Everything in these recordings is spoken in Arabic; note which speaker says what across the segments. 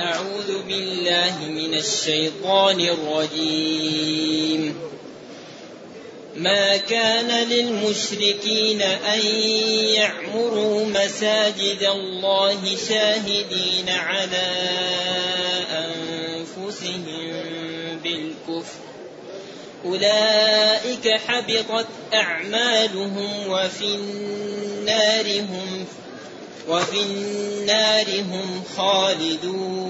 Speaker 1: أعوذ بالله من الشيطان الرجيم. ما كان للمشركين أن يعمروا مساجد الله شاهدين على أنفسهم بالكفر. أولئك حبطت أعمالهم وفي النار هم وفي النار هم خالدون.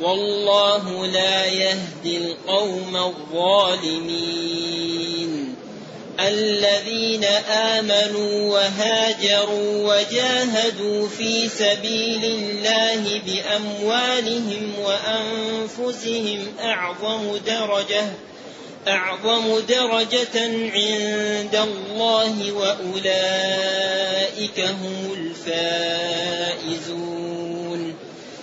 Speaker 1: والله لا يهدي القوم الظالمين. الذين آمنوا وهاجروا وجاهدوا في سبيل الله بأموالهم وأنفسهم أعظم درجة أعظم درجة عند الله وأولئك هم الفائزون.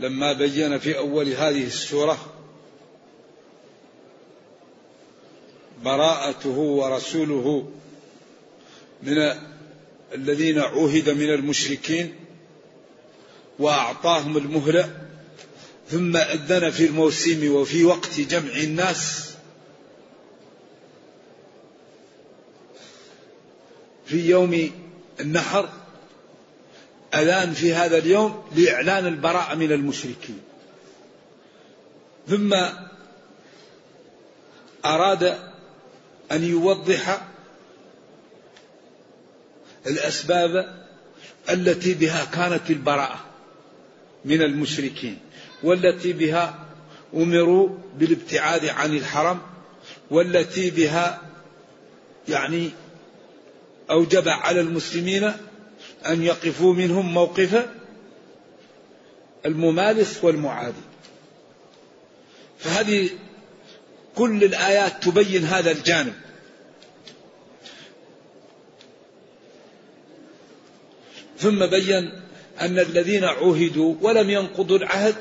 Speaker 2: لما بين في أول هذه السورة براءته ورسوله من الذين عوهد من المشركين وأعطاهم المهلة ثم أذن في الموسم وفي وقت جمع الناس في يوم النحر أذان في هذا اليوم لإعلان البراءة من المشركين. ثم أراد أن يوضح الأسباب التي بها كانت البراءة من المشركين والتي بها أمروا بالابتعاد عن الحرم والتي بها يعني أوجب على المسلمين أن يقفوا منهم موقف الممارس والمعادي فهذه كل الآيات تبين هذا الجانب. ثم بين أن الذين عهدوا ولم ينقضوا العهد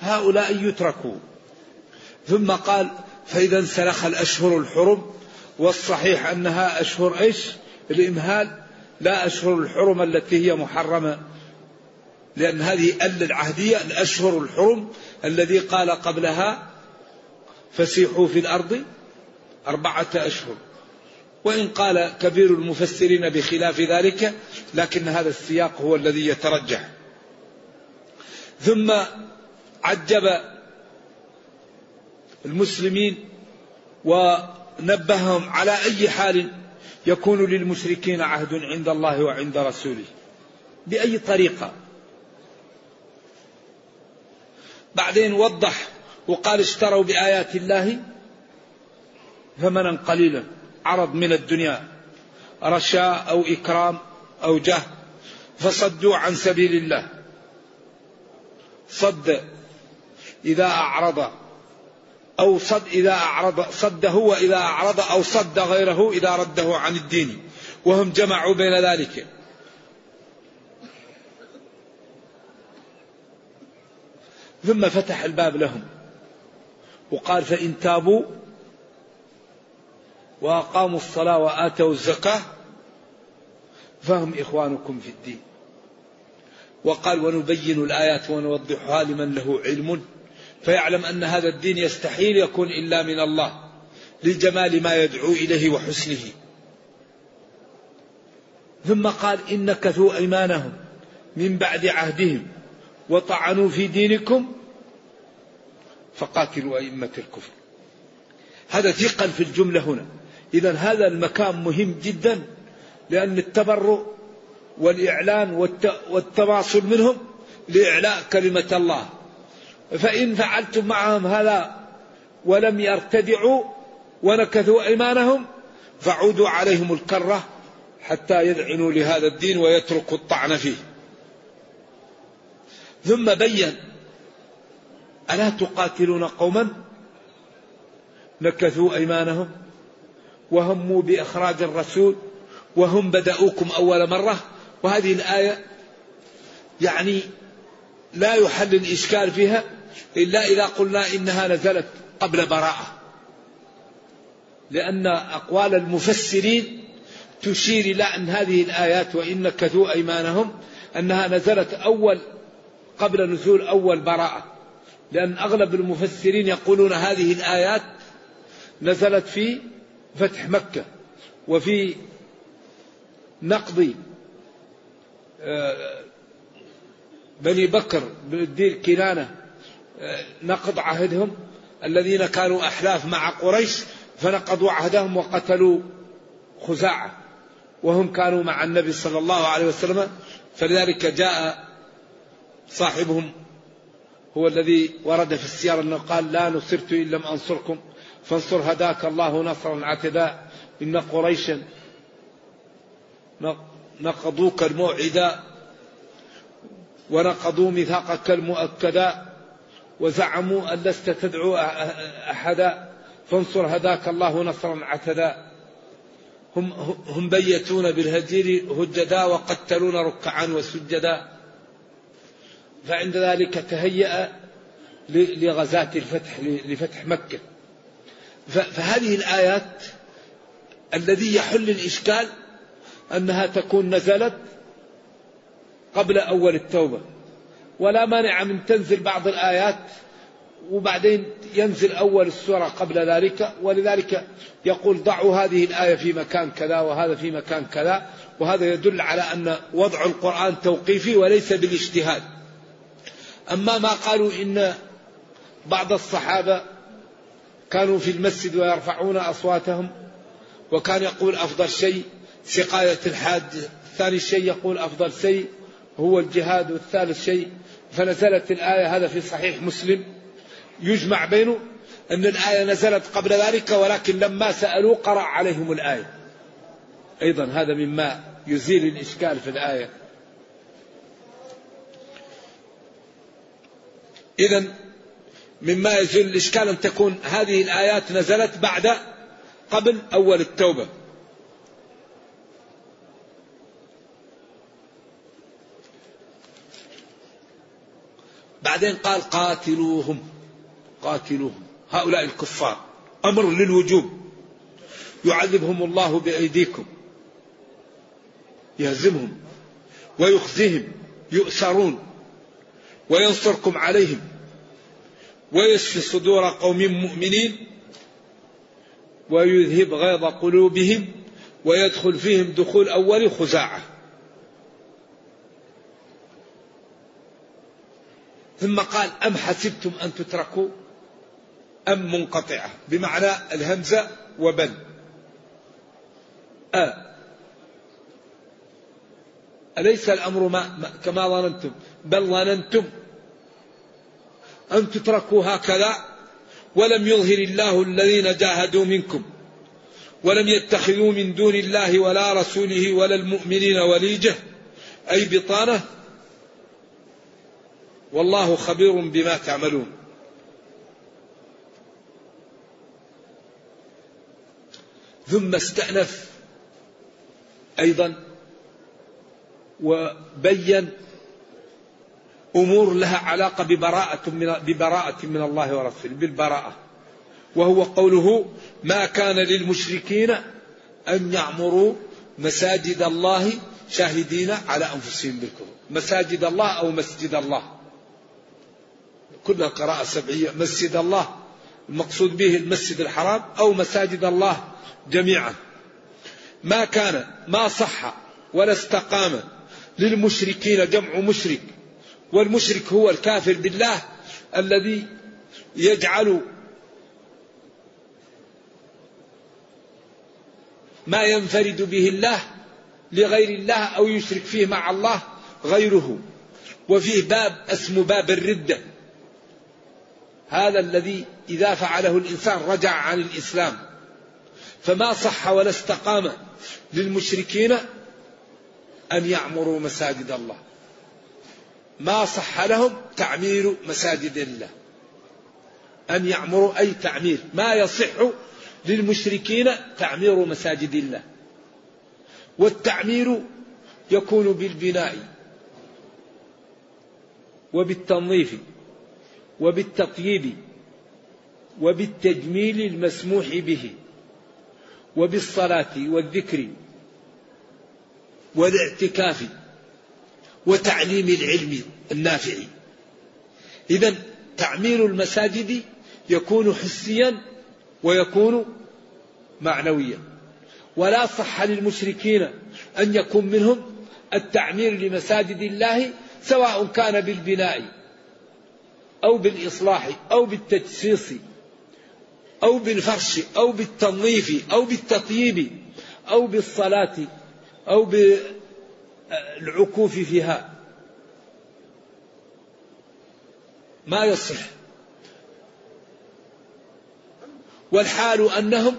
Speaker 2: هؤلاء يتركوا. ثم قال فإذا انسلخ الأشهر الحرم والصحيح أنها أشهر إيش؟ الإمهال. لا أشهر الحرم التي هي محرمة. لأن هذه أل العهدية الأشهر الحرم الذي قال قبلها فسيحوا في الأرض أربعة أشهر. وإن قال كبير المفسرين بخلاف ذلك لكن هذا السياق هو الذي يترجح. ثم عجب المسلمين ونبههم على أي حال يكون للمشركين عهد عند الله وعند رسوله. بأي طريقة؟ بعدين وضح وقال اشتروا بآيات الله ثمنا قليلا عرض من الدنيا رشاء أو إكرام أو جاه فصدوا عن سبيل الله. صد إذا أعرض. أو صد إذا أعرض صده وإذا أعرض أو صد غيره إذا رده عن الدين. وهم جمعوا بين ذلك. ثم فتح الباب لهم. وقال فإن تابوا وأقاموا الصلاة وآتوا الزكاة فهم إخوانكم في الدين. وقال ونبين الآيات ونوضحها لمن له علم. فيعلم أن هذا الدين يستحيل يكون إلا من الله لجمال ما يدعو إليه وحسنه. ثم قال إن نكثوا أيمانهم من بعد عهدهم وطعنوا في دينكم فقاتلوا أئمة الكفر. هذا ثقل في الجملة هنا. إذا هذا المكان مهم جدا لأن التبرؤ والإعلان والتواصل منهم لإعلاء كلمة الله. فإن فعلتم معهم هذا ولم يرتدعوا ونكثوا أيمانهم فعودوا عليهم الكرة حتى يذعنوا لهذا الدين ويتركوا الطعن فيه. ثم بين ألا تقاتلون قوما؟ نكثوا أيمانهم وهموا بإخراج الرسول وهم بدأوكم أول مرة. وهذه الآية يعني لا يحل الإشكال فيها. إلا إذا قلنا إنها نزلت قبل براءة. لأن أقوال المفسرين تشير إلى أن هذه الآيات وإن نكثوا أيمانهم أنها نزلت أول قبل نزول أول براءة. لأن أغلب المفسرين يقولون هذه الآيات نزلت في فتح مكة وفي نقض آه، بني بكر بن الدين كنانة نقض عهدهم الذين كانوا أحلاف مع قريش فنقضوا عهدهم وقتلوا خزاعة وهم كانوا مع النبي صلى الله عليه وسلم فلذلك جاء صاحبهم هو الذي ورد في السيارة أنه قال لا نصرت إن لم أنصركم فانصر هداك الله نصرا عتدا إن قريشا نقضوك الموعدا ونقضوا ميثاقك المؤكدا وزعموا أن لست تدعو أحدا فانصر هداك الله نصرا عتدا. هم هم بيتون بالهجير هجدا وقتلون ركعا وسجدا. فعند ذلك تهيأ لغزاة الفتح لفتح مكة. فهذه الآيات الذي يحل الإشكال أنها تكون نزلت قبل أول التوبة. ولا مانع من تنزل بعض الآيات وبعدين ينزل أول السورة قبل ذلك. ولذلك يقول ضعوا هذه الآية في مكان كذا وهذا في مكان كذا. وهذا يدل على أن وضع القرآن توقيفي وليس بالاجتهاد. أما ما قالوا إن بعض الصحابة كانوا في المسجد ويرفعون أصواتهم وكان يقول أفضل شيء سقاية الحاج ثاني شيء يقول أفضل شيء. هو الجهاد والثالث شيء فنزلت الآية هذا في صحيح مسلم يجمع بينه أن الآية نزلت قبل ذلك ولكن لما سألوا قرأ عليهم الآية. أيضا هذا مما يزيل الإشكال في الآية. إذا مما يزيل الإشكال أن تكون هذه الآيات نزلت بعد قبل أول التوبة. بعدين قال قاتلوهم. قاتلوهم. هؤلاء الكفار. أمر للوجوب. يعذبهم الله بأيديكم. يهزمهم. ويخزيهم. يؤسرون وينصركم عليهم. ويشفي صدور قوم مؤمنين. ويذهب غيظ قلوبهم. ويدخل فيهم دخول أول خزاعة. ثم قال أم حسبتم أن تتركوا أم منقطعة؟ بمعنى الهمزة وبل. أ. أليس الأمر ما كما ظننتم؟ بل ظننتم أن تتركوا هكذا ولم يظهر الله الذين جاهدوا منكم ولم يتخذوا من دون الله ولا رسوله ولا المؤمنين وليجة أي بطانة والله خبير بما تعملون. ثم استأنف أيضا وبين أمور لها علاقة ببراءة من, ببراءة من الله ورسوله بالبراءة. وهو قوله ما كان للمشركين أن يعمروا مساجد الله شاهدين على أنفسهم بالكفر. مساجد الله أو مسجد الله. كلها قراءة سبعية. مسجد الله المقصود به المسجد الحرام أو مساجد الله جميعا. ما كان ما صح ولا استقام للمشركين جمع مشرك. والمشرك هو الكافر بالله الذي يجعل ما ينفرد به الله لغير الله أو يشرك فيه مع الله غيره. وفيه باب اسمه باب الردة. هذا الذي إذا فعله الإنسان رجع عن الإسلام فما صح ولا استقام للمشركين أن يعمروا مساجد الله. ما صح لهم تعمير مساجد الله. أن يعمروا أي تعمير. ما يصح للمشركين تعمير مساجد الله. والتعمير يكون بالبناء وبالتنظيف. وبالتطييب وبالتجميل المسموح به وبالصلاة والذكر والاعتكاف وتعليم العلم النافع. إذا تعمير المساجد يكون حسيا ويكون معنويا. ولا صح للمشركين أن يكون منهم التعمير لمساجد الله سواء كان بالبناء أو بالإصلاح أو بالتجسيس أو بالفرش أو بالتنظيف أو بالتطييب أو بالصلاة أو بالعكوف فيها. ما يصح. والحال أنهم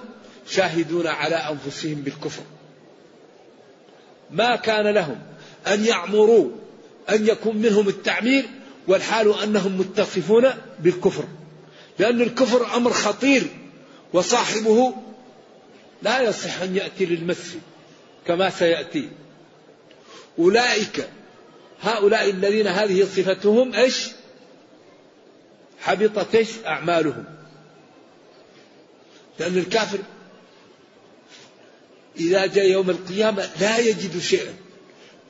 Speaker 2: شاهدون على أنفسهم بالكفر. ما كان لهم أن يعمروا أن يكون منهم التعمير والحال أنهم متصفون بالكفر لأن الكفر أمر خطير وصاحبه لا يصح أن يأتي للمس كما سيأتي أولئك هؤلاء الذين هذه صفتهم إيش؟ حبطت إيش؟ أعمالهم لأن الكافر إذا جاء يوم القيامة لا يجد شيئا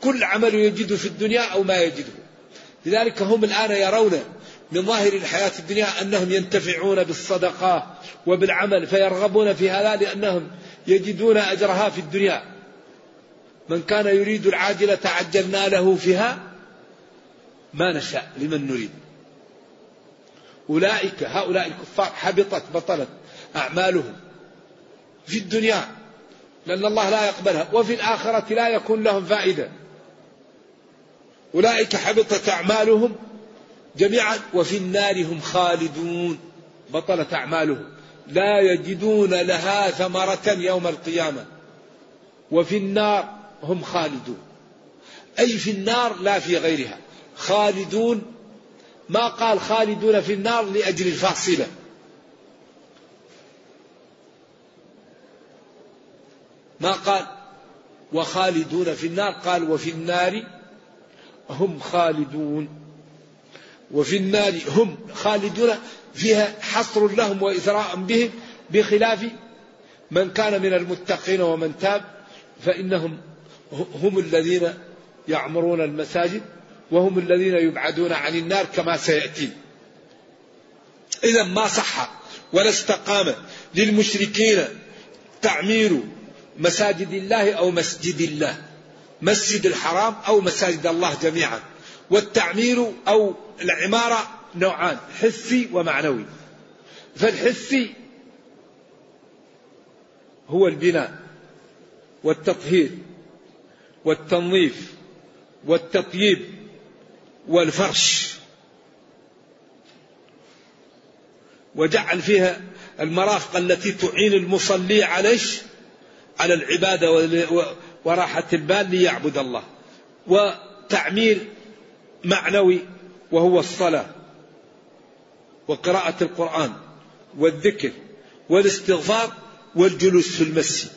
Speaker 2: كل عمل يجده في الدنيا أو ما يجده لذلك هم الآن يرون من ظاهر الحياة الدنيا أنهم ينتفعون بالصدقة وبالعمل فيرغبون في هذا لأنهم يجدون أجرها في الدنيا. من كان يريد العاجلة عجلنا له فيها ما نشاء لمن نريد. أولئك هؤلاء الكفار حبطت بطلت أعمالهم في الدنيا. لأن الله لا يقبلها وفي الآخرة لا يكون لهم فائدة. أولئك حبطت أعمالهم جميعا وفي النار هم خالدون. بطلت أعمالهم. لا يجدون لها ثمرة يوم القيامة. وفي النار هم خالدون. أي في النار؟ لا في غيرها. خالدون ما قال خالدون في النار لأجل الفاصلة. ما قال؟ وخالدون في النار. قال وفي النار هم خالدون. وفي النار هم خالدون. فيها حصر لهم وإثراء بهم بخلاف من كان من المتقين ومن تاب. فإنهم هم الذين يعمرون المساجد وهم الذين يبعدون عن النار كما سيأتي. إذا ما صح ولا استقام للمشركين تعمير مساجد الله أو مسجد الله. مسجد الحرام أو مساجد الله جميعا. والتعمير أو العمارة نوعان حسي ومعنوي. فالحسي هو البناء والتطهير والتنظيف والتطييب والفرش. وجعل فيها المرافق التي تعين المصلي على على العبادة وراحة البال ليعبد الله. وتعمير معنوي وهو الصلاة وقراءة القرآن والذكر والاستغفار والجلوس في المسجد.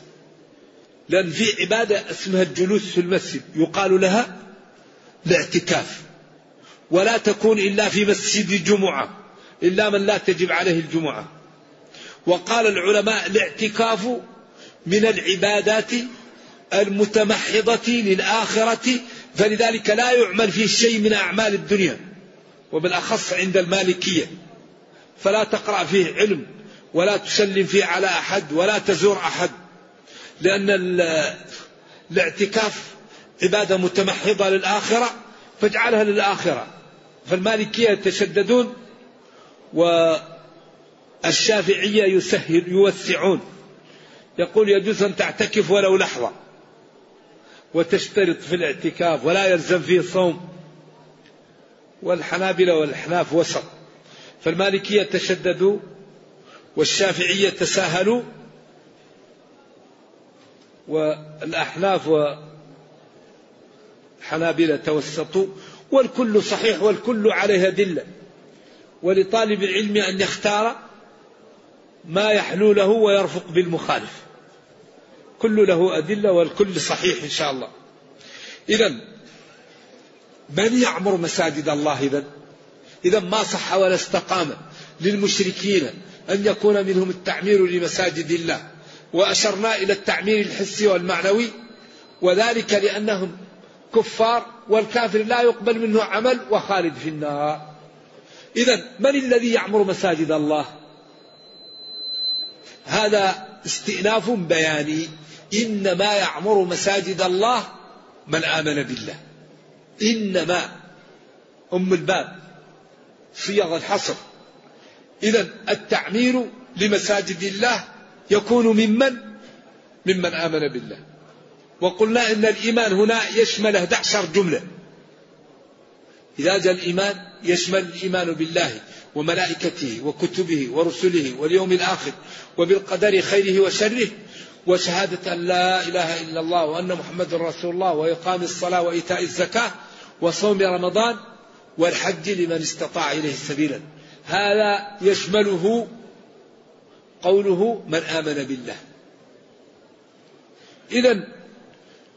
Speaker 2: لأن في عبادة اسمها الجلوس في المسجد. يقال لها الاعتكاف. ولا تكون إلا في مسجد الجمعة. إلا من لا تجب عليه الجمعة. وقال العلماء الاعتكاف من العبادات المتمحضة للآخرة فلذلك لا يعمل فيه شيء من أعمال الدنيا وبالأخص عند المالكية. فلا تقرأ فيه علم ولا تسلم فيه على أحد ولا تزور أحد لأن الاعتكاف عبادة متمحضة للآخرة فاجعلها للآخرة. فالمالكية يتشددون والشافعية يسهل يوسعون. يقول يجوز أن تعتكف ولو لحظة. وتشترط في الاعتكاف ولا يلزم فيه صوم. والحنابلة والأحناف وسط. فالمالكية تشددوا والشافعية تساهلوا والأحناف والحنابلة توسطوا والكل صحيح والكل عليه أدلة. ولطالب العلم أن يختار ما يحلو له ويرفق بالمخالف. كل له أدلة والكل صحيح إن شاء الله. إذا من يعمر مساجد الله إذا إذا ما صح ولا استقام للمشركين أن يكون منهم التعمير لمساجد الله. وأشرنا إلى التعمير الحسي والمعنوي وذلك لأنهم كفار والكافر لا يقبل منه عمل وخالد في النار. إذا من الذي يعمر مساجد الله؟ هذا استئناف بياني. إنما يعمر مساجد الله من آمن بالله. إنما أم الباب صيغ الحصر. إذا التعمير لمساجد الله يكون ممن؟ ممن آمن بالله. وقلنا إن الإيمان هنا يشمل 11 جملة. إذا جاء الإيمان يشمل الإيمان بالله وملائكته وكتبه ورسله واليوم الآخر وبالقدر خيره وشره وشهادة أن لا إله إلا الله وأن محمد رسول الله وإقام الصلاة وإيتاء الزكاة وصوم رمضان والحج لمن استطاع إليه سبيلا. هذا يشمله قوله من آمن بالله. إذا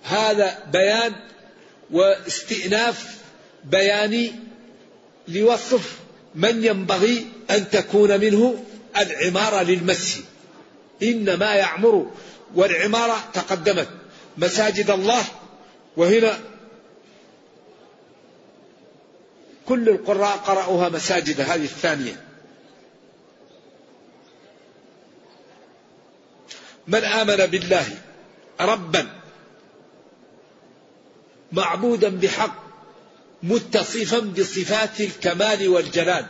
Speaker 2: هذا بيان واستئناف بياني لوصف من ينبغي أن تكون منه العمارة للمسجد. إنما يعمر والعمارة تقدمت. مساجد الله وهنا كل القراء قرأوها مساجد هذه الثانية. من آمن بالله ربا معبودا بحق متصفا بصفات الكمال والجلال.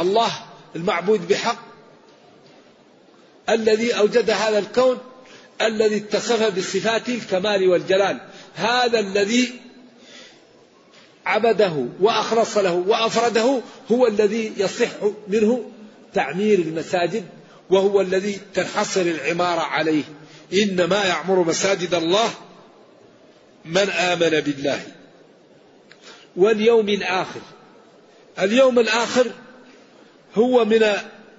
Speaker 2: الله المعبود بحق الذي أوجد هذا الكون الذي اتصف بصفات الكمال والجلال. هذا الذي عبده وأخلص له وأفرده هو الذي يصح منه تعمير المساجد وهو الذي تنحصر العمارة عليه. إنما يعمر مساجد الله من آمن بالله. واليوم الآخر. اليوم الآخر هو من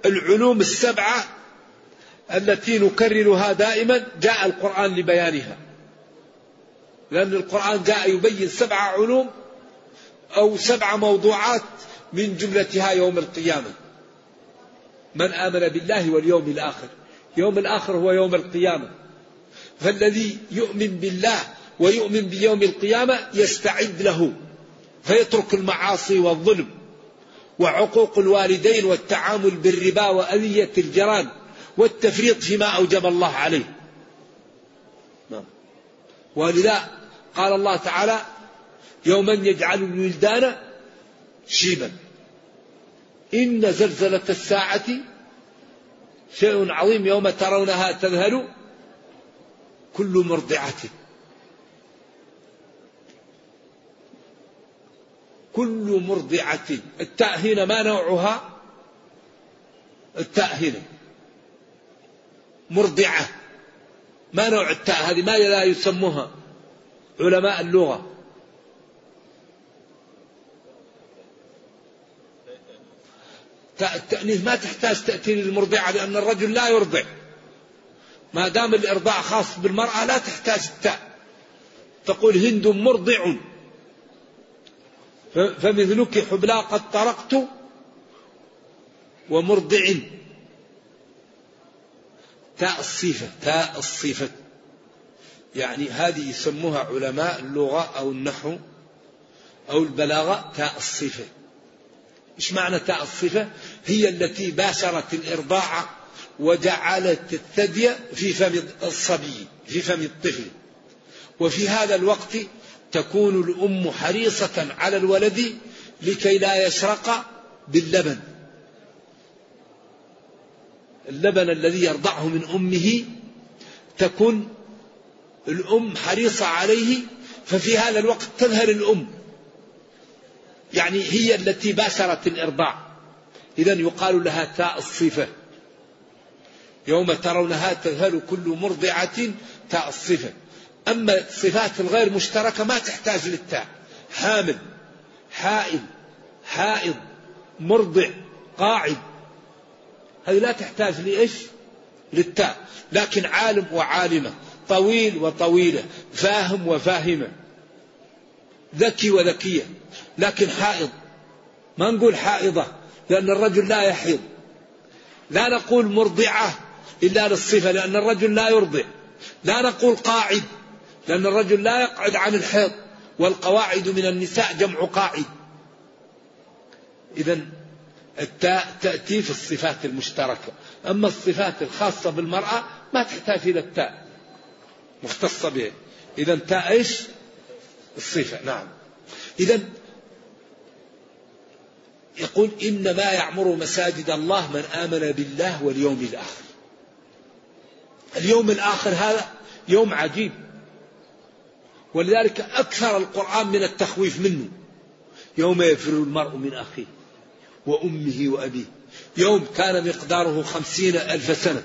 Speaker 2: العلوم السبعة التي نكررها دائما جاء القرآن لبيانها. لأن القرآن جاء يبين سبع علوم أو سبع موضوعات من جملتها يوم القيامة. من آمن بالله واليوم الآخر. يوم الآخر هو يوم القيامة. فالذي يؤمن بالله ويؤمن بيوم القيامة يستعد له. فيترك المعاصي والظلم وعقوق الوالدين والتعامل بالربا وأذية الجيران. والتفريط فيما أوجب الله عليه. نعم. ولذا قال الله تعالى يوما يجعل الولدان شيبا. إن زلزلة الساعة شيء عظيم يوم ترونها تذهل كل مرضعة. كل مرضعة. التاء هنا ما نوعها؟ التاء هنا مرضعة. ما نوع التاء هذه؟ ما لا يسموها علماء اللغة. التأنيث ما تحتاج تأتي للمرضعة لأن الرجل لا يرضع. ما دام الإرضاع خاص بالمرأة لا تحتاج التاء. تقول هند مرضع. فمثلك حبلى قد طرقت ومرضع. تاء الصفة تاء الصفة يعني هذه يسموها علماء اللغة أو النحو أو البلاغة تاء الصفة إيش معنى تاء الصفة هي التي باشرت الإرضاع وجعلت الثدي في فم الصبي في فم الطفل. وفي هذا الوقت تكون الأم حريصة على الولد لكي لا يشرق باللبن. اللبن الذي يرضعه من أمه تكون الأم حريصة عليه ففي هذا الوقت تذهل الأم. يعني هي التي باشرت الإرضاع. إذا يقال لها تاء الصفة. يوم ترونها تذهل كل مرضعة تاء الصفة. أما الصفات الغير مشتركة ما تحتاج للتاء. حامل حائل حائض مرضع قاعد. هذه لا تحتاج لإيش؟ للتاء. لكن عالم وعالمة طويل وطويلة فاهم وفاهمة. ذكي وذكية لكن حائض. ما نقول حائضة لأن الرجل لا يحيض. لا نقول مرضعة إلا للصفة لأن الرجل لا يرضع. لا نقول قاعد لأن الرجل لا يقعد عن الحيض. والقواعد من النساء جمع قاعد. إذا التاء تأتي في الصفات المشتركة. أما الصفات الخاصة بالمرأة ما تحتاج إلى التاء. مختصة به. إذا تاء إيش؟ الصفة. نعم. إذا يقول إنما يعمر مساجد الله من آمن بالله واليوم الآخر. اليوم الآخر هذا يوم عجيب. ولذلك أكثر القرآن من التخويف منه. يوم يفر المرء من أخيه. وأمه وأبيه. يوم كان مقداره خمسين ألف سنة.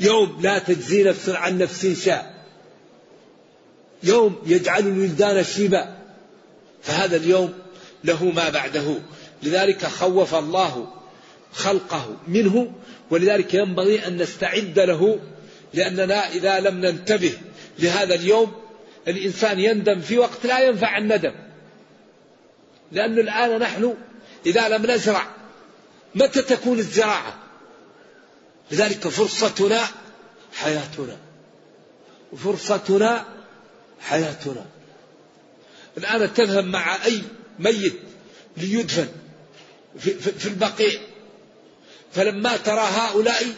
Speaker 2: يوم لا تجزي نفس عن نفس شاء يوم يجعل الولدان شيبا. فهذا اليوم له ما بعده. لذلك خوف الله خلقه منه ولذلك ينبغي أن نستعد له لأننا إذا لم ننتبه لهذا اليوم الإنسان يندم في وقت لا ينفع الندم. لأن الآن نحن إذا لم نزرع متى تكون الزراعة؟ لذلك فرصتنا حياتنا. فرصتنا حياتنا. الآن تذهب مع أي ميت ليدفن في, البقيع. فلما ترى هؤلاء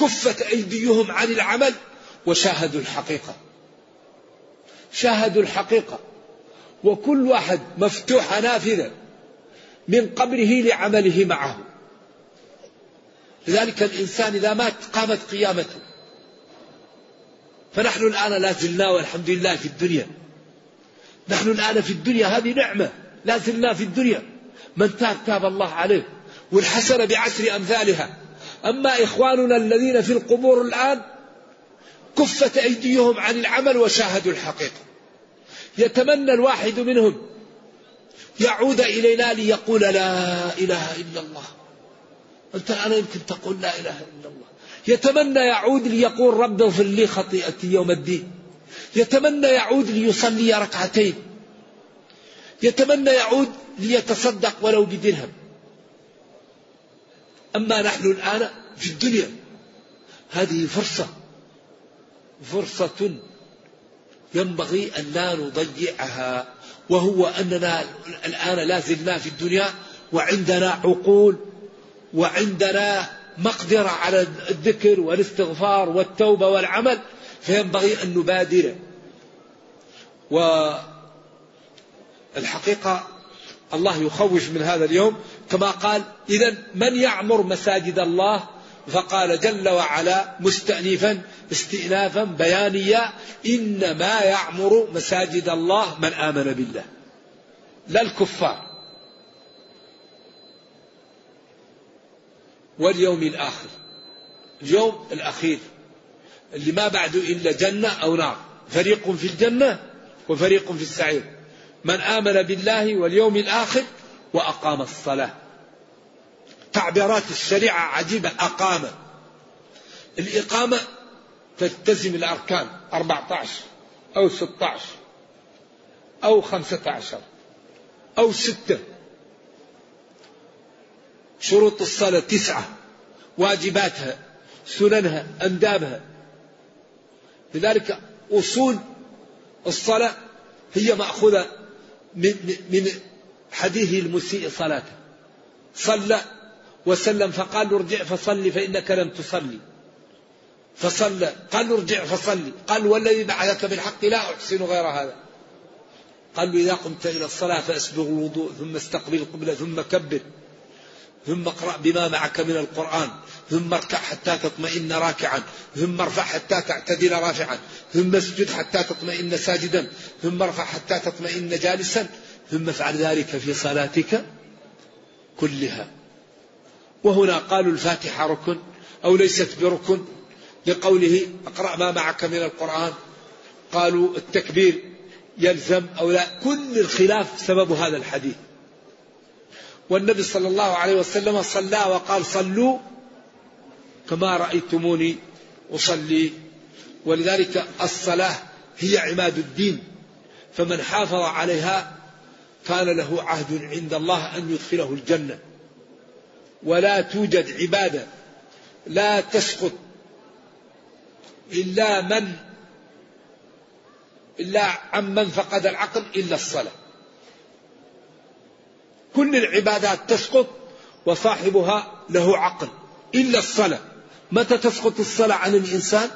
Speaker 2: كفت أيديهم عن العمل وشاهدوا الحقيقة. شاهدوا الحقيقة. وكل واحد مفتوح نافذة. من قبره لعمله معه. لذلك الإنسان إذا مات قامت قيامته. فنحن الآن لا زلنا والحمد لله في الدنيا. نحن الآن في الدنيا هذه نعمة. لا زلنا في الدنيا. من تاب تاب الله عليه. والحسنة بعشر أمثالها. أما إخواننا الذين في القبور الآن كفت أيديهم عن العمل وشاهدوا الحقيقة. يتمنى الواحد منهم يعود إلينا ليقول لا إله إلا الله. أنت الآن يمكن تقول لا إله إلا الله. يتمنى يعود ليقول رب اغفر لي خطيئتي يوم الدين. يتمنى يعود ليصلي ركعتين. يتمنى يعود ليتصدق ولو بدرهم. أما نحن الآن في الدنيا هذه فرصة فرصة ينبغي أن لا نضيعها. وهو أننا الآن لا زلنا في الدنيا وعندنا عقول وعندنا مقدرة على الذكر والاستغفار والتوبة والعمل فينبغي أن نبادر. والحقيقة الله يخوف من هذا اليوم كما قال إذا من يعمر مساجد الله؟ فقال جل وعلا مستأنفا استئنافا بيانيا إنما يعمر مساجد الله من آمن بالله. لا الكفار. واليوم الآخر. اليوم الأخير. اللي ما بعده إلا جنة أو نار. فريق في الجنة وفريق في السعير. من آمن بالله واليوم الآخر وأقام الصلاة. تعبيرات الشريعة عجيبة. أقام. الإقامة تلتزم الأركان 14 أو 16 أو 15 أو ستة. شروط الصلاة تسعة. واجباتها سننها أندابها. لذلك أصول الصلاة هي مأخوذة من, من حديث المسيء صلاته. صلى وسلم فقال ارجع فصلي فإنك لم تصلي. فصلى. قال له ارجع فصلي. قال والذي بعثك بالحق لا أحسن غير هذا. قال له إذا قمت إلى الصلاة فأسبغ الوضوء ثم استقبل القبلة ثم كبر ثم اقرأ بما معك من القرآن ثم اركع حتى تطمئن راكعا ثم ارفع حتى تعتدل رافعا ثم اسجد حتى تطمئن ساجدا ثم ارفع حتى تطمئن جالسا ثم افعل ذلك في صلاتك كلها. وهنا قالوا الفاتحة ركن أو ليست بركن لقوله اقرأ ما معك من القرآن. قالوا التكبير يلزم أو لا. كل الخلاف سبب هذا الحديث. والنبي صلى الله عليه وسلم صلى وقال صلوا كما رأيتموني أصلي. ولذلك الصلاة هي عماد الدين. فمن حافظ عليها كان له عهد عند الله أن يدخله الجنة. ولا توجد عبادة لا تسقط إلا من إلا عمن فقد العقل إلا الصلاة. كل العبادات تسقط وصاحبها له عقل إلا الصلاة. متى تسقط الصلاة عن الإنسان؟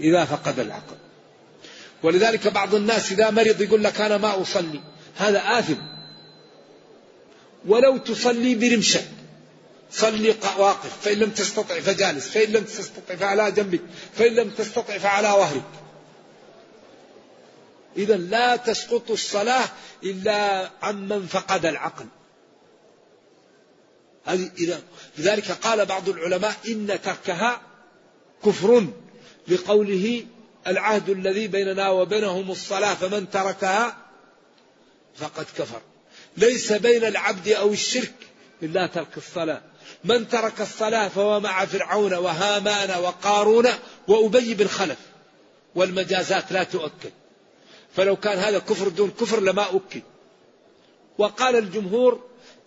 Speaker 2: إذا فقد العقل. ولذلك بعض الناس إذا مرض يقول لك أنا ما أصلي. هذا آثم. ولو تصلي برمشة. صلي واقف. فإن لم تستطع فجالس. فإن لم تستطع فعلى جنبك. فإن لم تستطع فعلى ظهرك. إذا لا تسقط الصلاة إلا عمن فقد العقل. هذه إذا لذلك قال بعض العلماء إن تركها كفر لقوله العهد الذي بيننا وبينهم الصلاة فمن تركها فقد كفر. ليس بين العبد أو الشرك إلا ترك الصلاة. من ترك الصلاة فهو مع فرعون وهامان وقارون وأبي بن خلف. والمجازات لا تؤكد. فلو كان هذا كفر دون كفر لما أكد. وقال الجمهور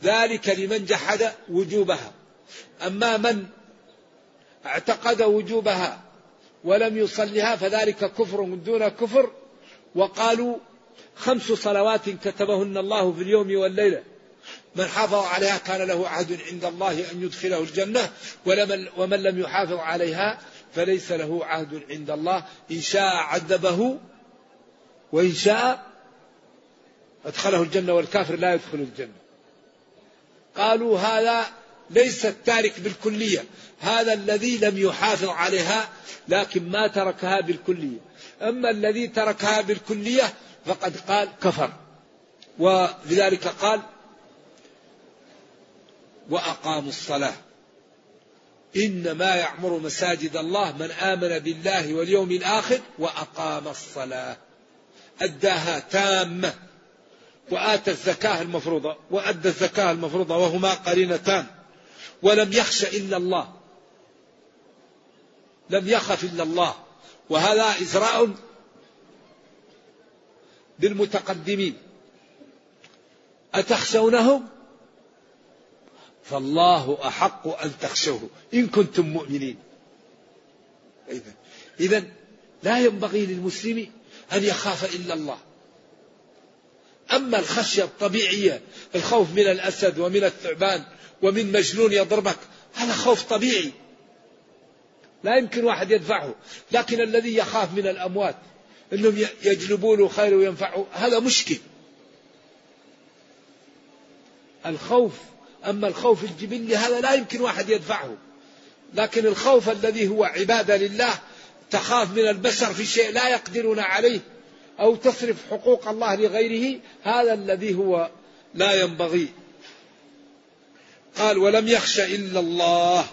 Speaker 2: ذلك لمن جحد وجوبها. أما من اعتقد وجوبها ولم يصلها فذلك كفر دون كفر. وقالوا خمس صلوات كتبهن الله في اليوم والليلة. من حافظ عليها كان له عهد عند الله أن يدخله الجنة ومن لم يحافظ عليها فليس له عهد عند الله. إن شاء عذبه وإن شاء أدخله الجنة والكافر لا يدخل الجنة. قالوا هذا ليس التارك بالكلية هذا الذي لم يحافظ عليها لكن ما تركها بالكلية. أما الذي تركها بالكلية فقد قال كفر ولذلك قال وأقاموا الصلاة. إنما يعمر مساجد الله من آمن بالله واليوم الآخر وأقام الصلاة. أداها تامة. وآتى الزكاة المفروضة وأدى الزكاة المفروضة وهما قرينتان. ولم يخش إلا الله. لم يخف إلا الله. وهذا إزراء بالمتقدمين أتخشونهم؟ فالله أحق أن تخشوه. إن كنتم مؤمنين. إذا إذا لا ينبغي للمسلم أن يخاف إلا الله. أما الخشية الطبيعية الخوف من الأسد ومن الثعبان ومن مجنون يضربك هذا خوف طبيعي. لا يمكن واحد يدفعه. لكن الذي يخاف من الأموات أنهم يجلبوا له خير وينفعه هذا مشكل. الخوف أما الخوف الجبلي هذا لا يمكن واحد يدفعه. لكن الخوف الذي هو عبادة لله تخاف من البشر في شيء لا يقدرون عليه أو تصرف حقوق الله لغيره هذا الذي هو لا ينبغي. قال ولم يخش إلا الله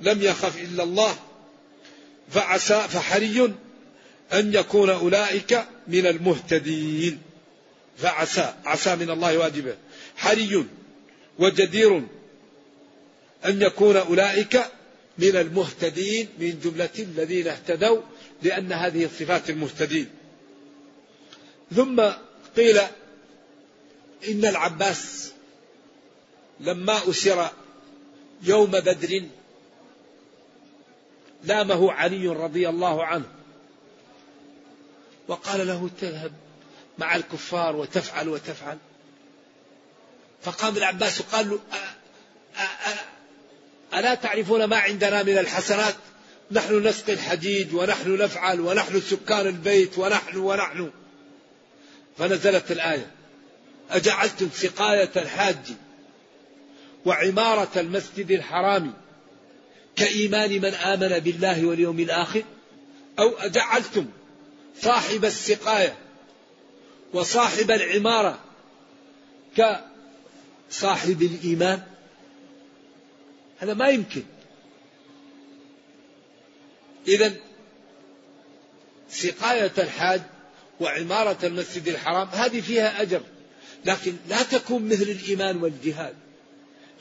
Speaker 2: لم يخف إلا الله فعسى فحري أن يكون أولئك من المهتدين. فعسى عسى من الله واجبه. حري وجدير أن يكون أولئك من المهتدين من جملة الذين اهتدوا لأن هذه صفات المهتدين. ثم قيل إن العباس لما أسر يوم بدر لامه علي رضي الله عنه وقال له تذهب مع الكفار وتفعل وتفعل. فقام العباس وقال له ألا تعرفون ما عندنا من الحسنات؟ نحن نسقي الحديد ونحن نفعل ونحن سكان البيت ونحن ونحن. فنزلت الآية. أجعلتم سقاية الحاج وعمارة المسجد الحرام كإيمان من آمن بالله واليوم الآخر؟ أو أجعلتم صاحب السقاية وصاحب العمارة كصاحب الإيمان. هذا ما يمكن. إذا سقاية الحاج وعمارة المسجد الحرام هذه فيها أجر لكن لا تكون مثل الإيمان والجهاد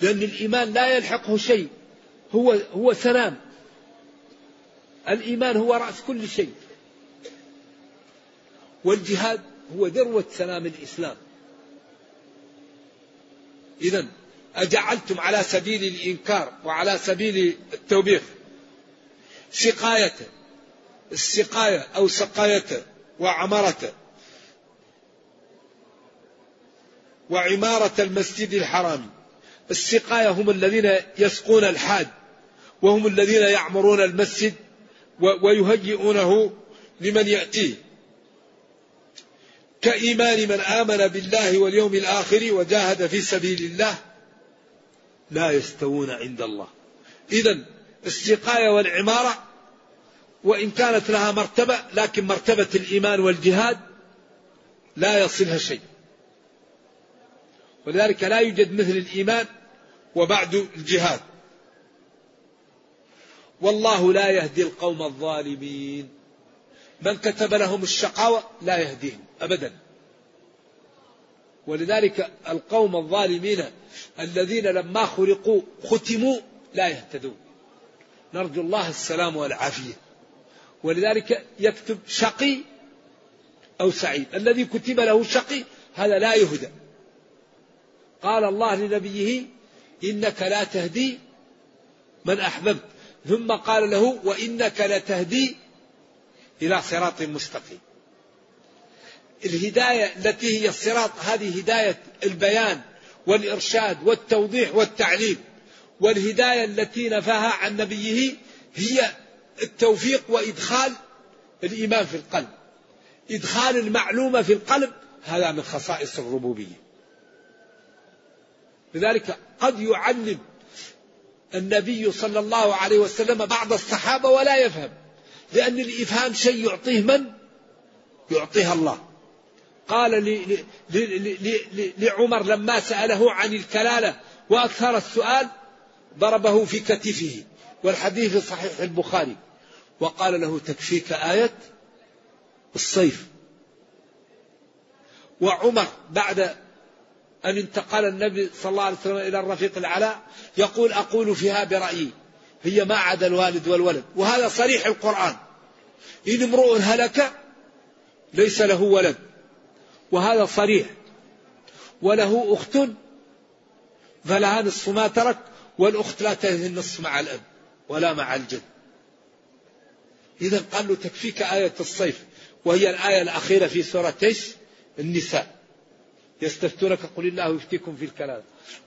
Speaker 2: لأن الإيمان لا يلحقه شيء هو هو سلام. الإيمان هو رأس كل شيء. والجهاد هو ذروة سلام الإسلام. إذا أجعلتم على سبيل الإنكار وعلى سبيل التوبيخ سقاية السقاية أو سقاية وعمرة وعمارة المسجد الحرام. السقاية هم الذين يسقون الحاج وهم الذين يعمرون المسجد ويهيئونه لمن يأتيه. كإيمان من آمن بالله واليوم الآخر وجاهد في سبيل الله لا يستوون عند الله. إذا السقاية والعمارة وإن كانت لها مرتبة لكن مرتبة الإيمان والجهاد لا يصلها شيء. ولذلك لا يوجد مثل الإيمان وبعد الجهاد. والله لا يهدي القوم الظالمين. من كتب لهم الشقاوة لا يهديهم أبدا. ولذلك القوم الظالمين الذين لما خلقوا ختموا لا يهتدون. نرجو الله السلام والعافية. ولذلك يكتب شقي أو سعيد. الذي كتب له شقي هذا لا يهدى. قال الله لنبيه إنك لا تهدي من أحببت. ثم قال له وإنك لتهدي إلى صراط مستقيم. الهداية التي هي الصراط هذه هداية البيان والإرشاد والتوضيح والتعليم. والهداية التي نفاها عن نبيه هي التوفيق وإدخال الإيمان في القلب. إدخال المعلومة في القلب هذا من خصائص الربوبية. لذلك قد يعلم النبي صلى الله عليه وسلم بعض الصحابة ولا يفهم. لأن الإفهام شيء يعطيه من؟ يعطيها الله. قال لعمر لما سأله عن الكلالة وأكثر السؤال ضربه في كتفه والحديث في صحيح البخاري. وقال له تكفيك آية الصيف. وعمر بعد أن انتقل النبي صلى الله عليه وسلم إلى الرفيق الأعلى يقول أقول فيها برأيي. هي ما عدا الوالد والولد. وهذا صريح القرآن. إن امرؤ هلك ليس له ولد. وهذا صريح. وله أخت فلها نصف ما ترك والأخت لا تهدي النصف مع الأب ولا مع الجد. إذا قال له تكفيك آية الصيف وهي الآية الأخيرة في سورة إيش؟ النساء. يستفتونك قل الله يفتيكم في الكلام.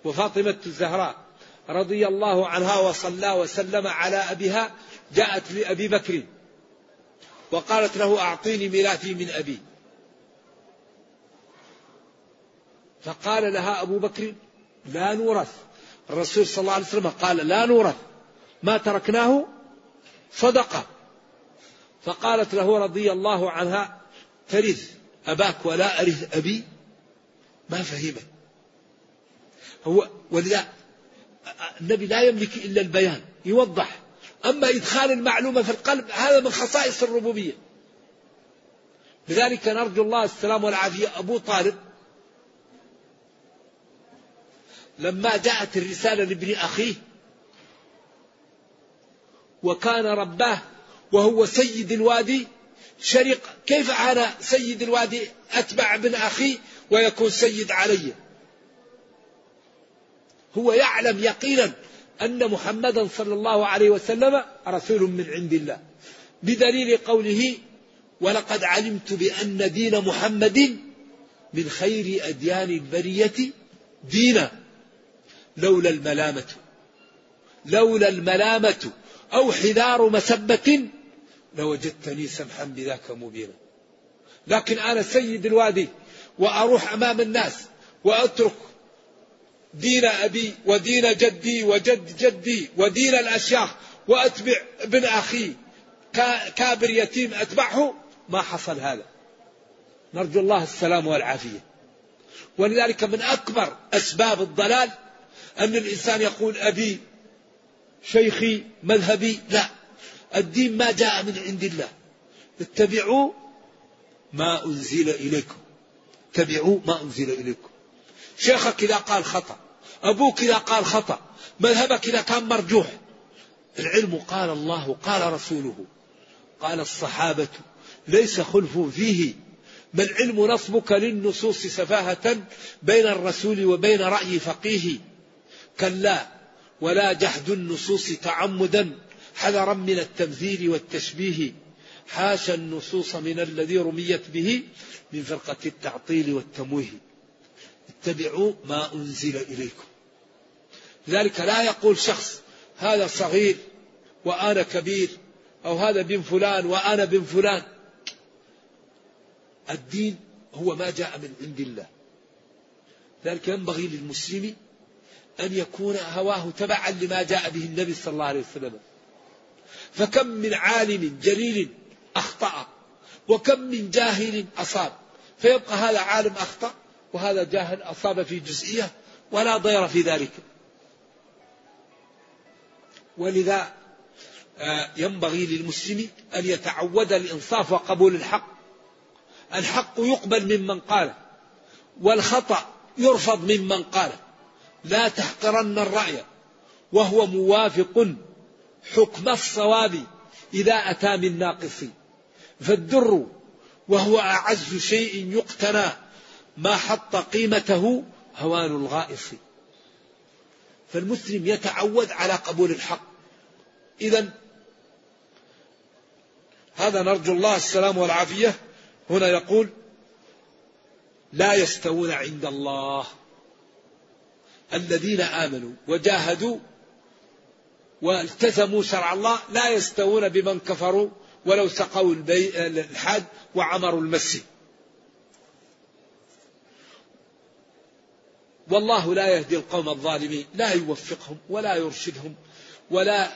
Speaker 2: وفاطمة الزهراء رضي الله عنها وصلى وسلم على أبيها جاءت لأبي بكر وقالت له أعطيني ميراثي من أبي. فقال لها أبو بكر لا نورث. الرسول صلى الله عليه وسلم قال لا نورث. ما تركناه؟ صدقة. فقالت له رضي الله عنها ترث أباك ولا أرث أبي؟ ما فهمه هو ولذا النبي لا يملك إلا البيان يوضح. أما إدخال المعلومة في القلب هذا من خصائص الربوبية. لذلك نرجو الله السلام والعافية. أبو طالب لما جاءت الرسالة لابن أخيه وكان رباه وهو سيد الوادي شرق كيف أنا سيد الوادي أتبع ابن أخي ويكون سيد علي؟ هو يعلم يقينا أن محمدا صلى الله عليه وسلم رسول من عند الله. بدليل قوله ولقد علمت بأن دين محمد من خير أديان البرية دينا لولا الملامة لولا الملامة أو حذار مسبة لوجدتني سمحا بذاك مبينا. لكن أنا سيد الوادي وأروح أمام الناس وأترك دين أبي ودين جدي وجد جدي ودين الأشياخ وأتبع ابن أخي. كابر يتيم أتبعه؟ ما حصل هذا. نرجو الله السلام والعافية. ولذلك من أكبر أسباب الضلال أن الإنسان يقول أبي شيخي مذهبي لا. الدين ما جاء من عند الله. اتبعوا ما أنزل إليكم. اتبعوا ما أنزل إليكم. شيخك إذا قال خطأ أبوك إذا قال خطأ مذهبك إذا كان مرجوح. العلم قال الله قال رسوله. قال الصحابة ليس خلف فيه. ما العلم نصبك للنصوص سفاهة بين الرسول وبين رأي فقيه؟ كلا ولا جحد النصوص تعمدا حذرا من التمثيل والتشبيه. حاشا النصوص من الذي رميت به من فرقة التعطيل والتمويه. اتبعوا ما أنزل إليكم. لذلك لا يقول شخص هذا صغير وأنا كبير أو هذا بن فلان وأنا بن فلان. الدين هو ما جاء من عند الله. ذلك ينبغي للمسلم أن يكون هواه تبعا لما جاء به النبي صلى الله عليه وسلم. فكم من عالم جليل أخطأ وكم من جاهل أصاب. فيبقى هذا عالم أخطأ وهذا جاهل أصاب في جزئية ولا ضير في ذلك. ولذا آه، ينبغي للمسلم أن يتعود الإنصاف وقبول الحق. الحق يقبل ممن قاله والخطأ يرفض ممن قاله لا تحقرن الرأي وهو موافق حكم الصواب إذا أتى من ناقص. فالدر وهو أعز شيء يقتنى ما حط قيمته هوان الغائص. فالمسلم يتعود على قبول الحق. إذا هذا نرجو الله السلام والعافية. هنا يقول لا يستوون عند الله. الذين آمنوا وجاهدوا والتزموا شرع الله لا يستوون بمن كفروا ولو سقوا الحاد وعمروا المسجد. والله لا يهدي القوم الظالمين لا يوفقهم ولا يرشدهم ولا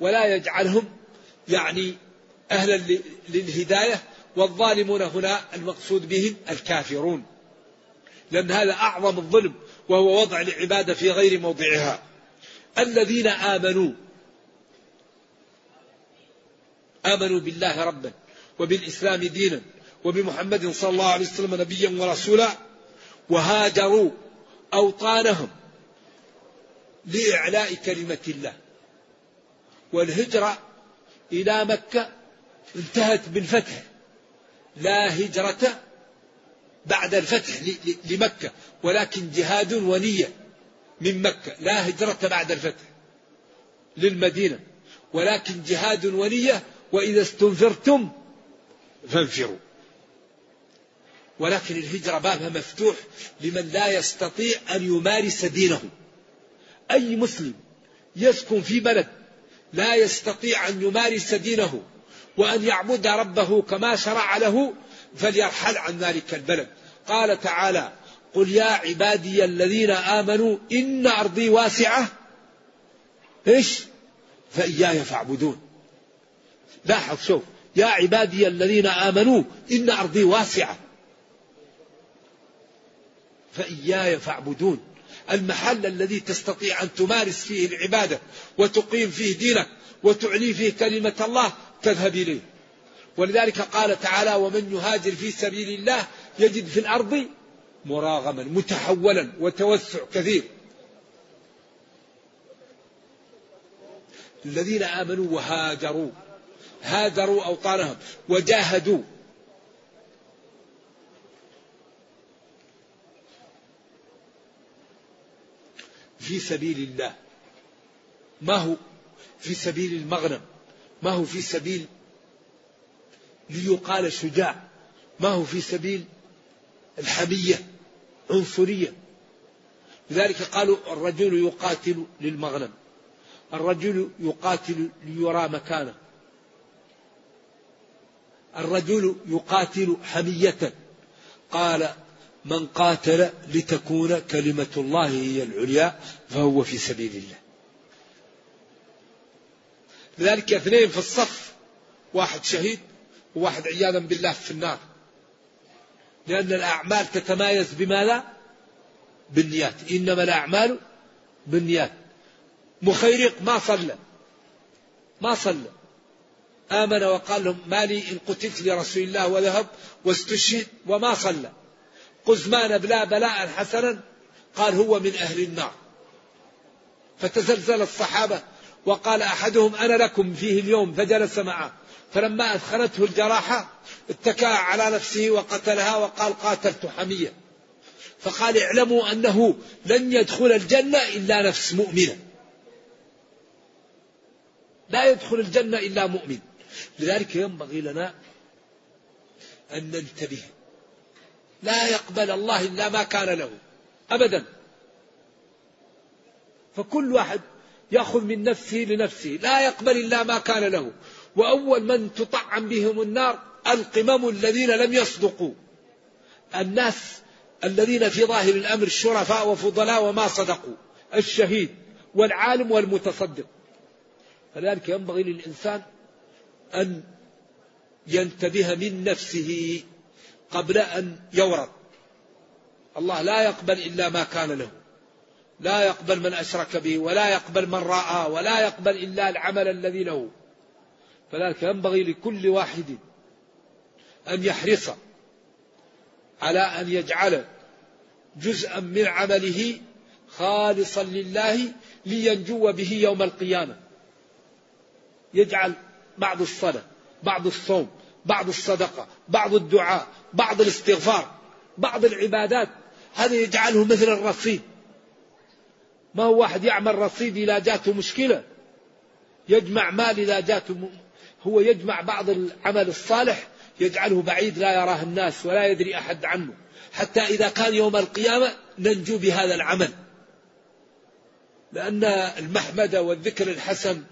Speaker 2: ولا يجعلهم يعني أهلا للهداية والظالمون هنا المقصود بهم الكافرون. لأن هذا أعظم الظلم وهو وضع العبادة في غير موضعها. الذين آمنوا آمنوا بالله ربا وبالإسلام دينا وبمحمد صلى الله عليه وسلم نبيا ورسولا وهاجروا أوطانهم لإعلاء كلمة الله. والهجرة إلى مكة انتهت بالفتح. لا هجرة بعد الفتح لمكة ولكن جهاد ونية من مكة. لا هجرة بعد الفتح للمدينة ولكن جهاد ونية وإذا استنفرتم فانفروا. ولكن الهجرة بابها مفتوح لمن لا يستطيع أن يمارس دينه. أي مسلم يسكن في بلد لا يستطيع أن يمارس دينه وأن يعبد ربه كما شرع له فليرحل عن ذلك البلد. قال تعالى قل يا عبادي الذين آمنوا إن أرضي واسعة. إيش؟ فإياي فاعبدون. لاحظ شوف يا عبادي الذين آمنوا إن أرضي واسعة. فإياي فاعبدون. المحل الذي تستطيع أن تمارس فيه العبادة وتقيم فيه دينك وتعلي فيه كلمة الله تذهب إليه. ولذلك قال تعالى ومن يهاجر في سبيل الله يجد في الأرض مراغما متحولا وتوسع كثير. الذين آمنوا وهاجروا هاجروا أوطانهم وجاهدوا في سبيل الله. ما هو في سبيل المغنم ما هو في سبيل ليقال شجاع؟ ما هو في سبيل الحمية عنصرية لذلك قالوا الرجل يقاتل للمغنم الرجل يقاتل ليرى مكانه. الرجل يقاتل حمية. قال من قاتل لتكون كلمة الله هي العليا فهو في سبيل الله. لذلك اثنين في الصف واحد شهيد وواحد عياذا بالله في النار. لأن الأعمال تتمايز بماذا؟ بالنيات. إنما الأعمال بالنيات. مخيرق ما صلى. ما صلى. آمن وقال لهم ما لي إن قتلت لرسول الله وذهب واستشهد وما صلى. قزمان بلا بلاء حسنا قال هو من أهل النار. فتزلزل الصحابة وقال أحدهم أنا لكم فيه اليوم فجلس معه. فلما أثخنته الجراحة اتكى على نفسه وقتلها وقال قاتلت حمية. فقال اعلموا أنه لن يدخل الجنة إلا نفس مؤمنة. لا يدخل الجنة إلا مؤمن. لذلك ينبغي لنا أن ننتبه لا يقبل الله إلا ما كان له. أبدا. فكل واحد يأخذ من نفسه لنفسه. لا يقبل إلا ما كان له. وأول من تطعم بهم النار القمم الذين لم يصدقوا. الناس الذين في ظاهر الأمر شرفاء وفضلاء وما صدقوا. الشهيد والعالم والمتصدق. فذلك ينبغي للإنسان أن ينتبه من نفسه. قبل أن يورط الله لا يقبل إلا ما كان له. لا يقبل من أشرك به ولا يقبل من رأى ولا يقبل إلا العمل الذي له. فذلك ينبغي لكل واحد أن يحرص على أن يجعل جزءا من عمله خالصا لله لينجو به يوم القيامة. يجعل بعض الصلاة بعض الصوم بعض الصدقة بعض الدعاء بعض الاستغفار بعض العبادات. هذا يجعله مثل الرصيد. ما هو واحد يعمل رصيد إذا جاته مشكلة. يجمع مال إذا جاته هو يجمع بعض العمل الصالح يجعله بعيد لا يراه الناس ولا يدري أحد عنه. حتى إذا كان يوم القيامة ننجو بهذا العمل. لأن المحمدة والذكر الحسن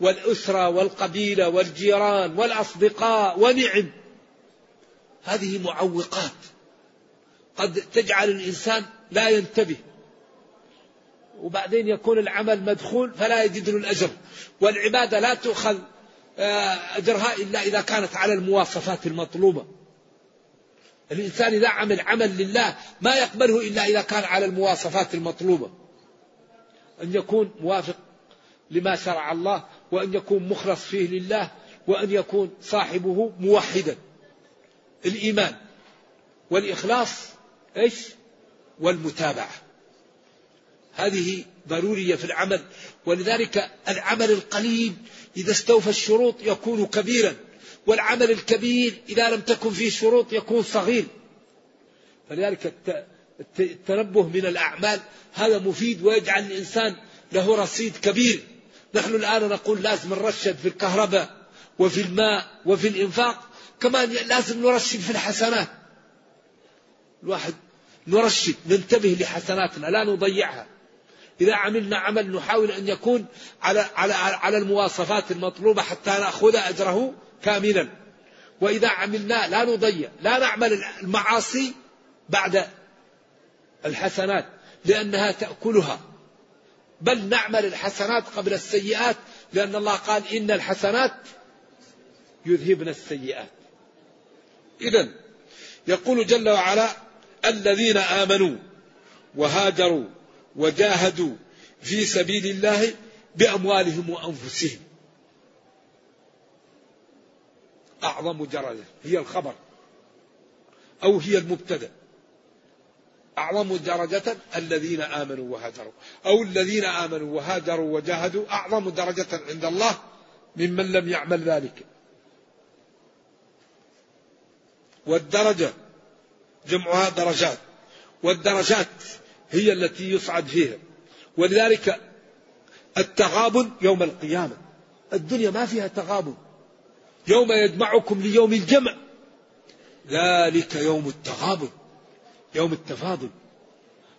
Speaker 2: والأسرة والقبيلة والجيران والأصدقاء ونعم. هذه معوقات. قد تجعل الإنسان لا ينتبه. وبعدين يكون العمل مدخول فلا يجد له الأجر. والعبادة لا تؤخذ آه، أجرها إلا إذا كانت على المواصفات المطلوبة. الإنسان إذا عمل عمل لله ما يقبله إلا إذا كان على المواصفات المطلوبة. أن يكون موافق لما شرع الله وأن يكون مخلص فيه لله وأن يكون صاحبه موحدا. الإيمان والإخلاص إيش؟ والمتابعة. هذه ضرورية في العمل ولذلك العمل القليل إذا استوفى الشروط يكون كبيرا والعمل الكبير إذا لم تكن فيه شروط يكون صغير. فلذلك التنبه من الأعمال هذا مفيد ويجعل الإنسان له رصيد كبير. نحن الآن نقول لازم نرشد في الكهرباء وفي الماء وفي الإنفاق كمان لازم نرشد في الحسنات. الواحد نرشد ننتبه لحسناتنا لا نضيعها. إذا عملنا عمل نحاول أن يكون على على على المواصفات المطلوبة حتى نأخذ أجره كاملا. وإذا عملنا لا نضيع لا نعمل المعاصي بعد الحسنات لأنها تأكلها. بل نعمل الحسنات قبل السيئات لأن الله قال إن الحسنات يذهبن السيئات. إذا يقول جل وعلا الذين آمنوا وهاجروا وجاهدوا في سبيل الله بأموالهم وأنفسهم. أعظم درجة هي الخبر أو هي المبتدأ. أعظم درجة الذين آمنوا وهاجروا أو الذين آمنوا وهاجروا وجاهدوا أعظم درجة عند الله ممن لم يعمل ذلك. والدرجة جمعها درجات. والدرجات هي التي يصعد فيها. ولذلك التغابن يوم القيامة. الدنيا ما فيها تغابن. يوم يجمعكم ليوم الجمع. ذلك يوم التغابن يوم التفاضل.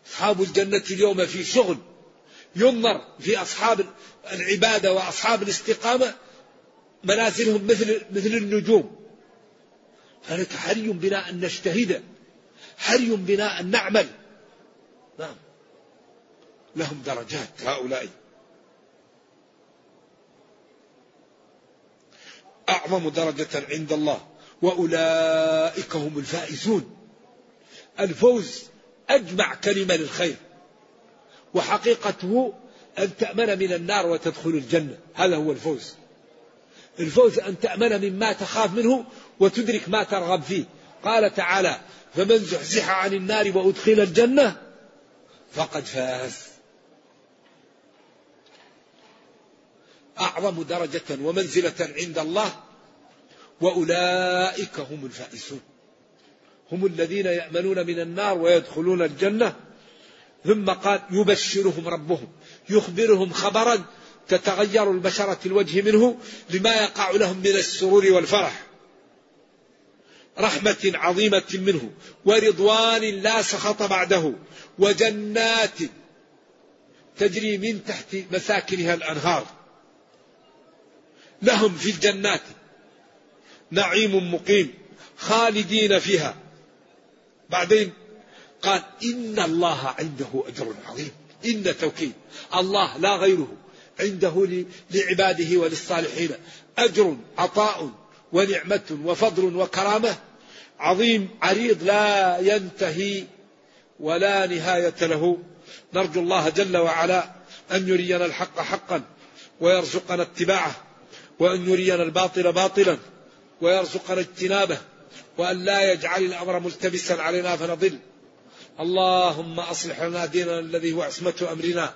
Speaker 2: أصحاب الجنة اليوم في شغل. ينظر في أصحاب العبادة وأصحاب الاستقامة منازلهم مثل مثل النجوم. فلك حري بنا أن نجتهد. حري بنا أن نعمل. نعم. لهم درجات هؤلاء. أعظم درجة عند الله. وأولئك هم الفائزون. الفوز أجمع كلمة للخير. وحقيقته أن تأمن من النار وتدخل الجنة. هذا هو الفوز. الفوز أن تأمن مما تخاف منه وتدرك ما ترغب فيه. قال تعالى فمن زحزح عن النار وأدخل الجنة فقد فاز. أعظم درجة ومنزلة عند الله وأولئك هم الفائزون. هم الذين يأمنون من النار ويدخلون الجنة. ثم قال يبشرهم ربهم يخبرهم خبرا تتغير البشرة الوجه منه لما يقع لهم من السرور والفرح. رحمة عظيمة منه ورضوان لا سخط بعده وجنات تجري من تحت مساكنها الأنهار. لهم في الجنات نعيم مقيم خالدين فيها. بعدين قال إن الله عنده أجر عظيم إن توكيد. الله لا غيره عنده لعباده وللصالحين أجر عطاء ونعمة وفضل وكرامة عظيم عريض لا ينتهي ولا نهاية له. نرجو الله جل وعلا أن يرينا الحق حقا ويرزقنا اتباعه وأن يرينا الباطل باطلا ويرزقنا اجتنابه وأن لا يجعل الأمر ملتبسا علينا فنضل. اللهم أصلح لنا ديننا الذي هو عصمة أمرنا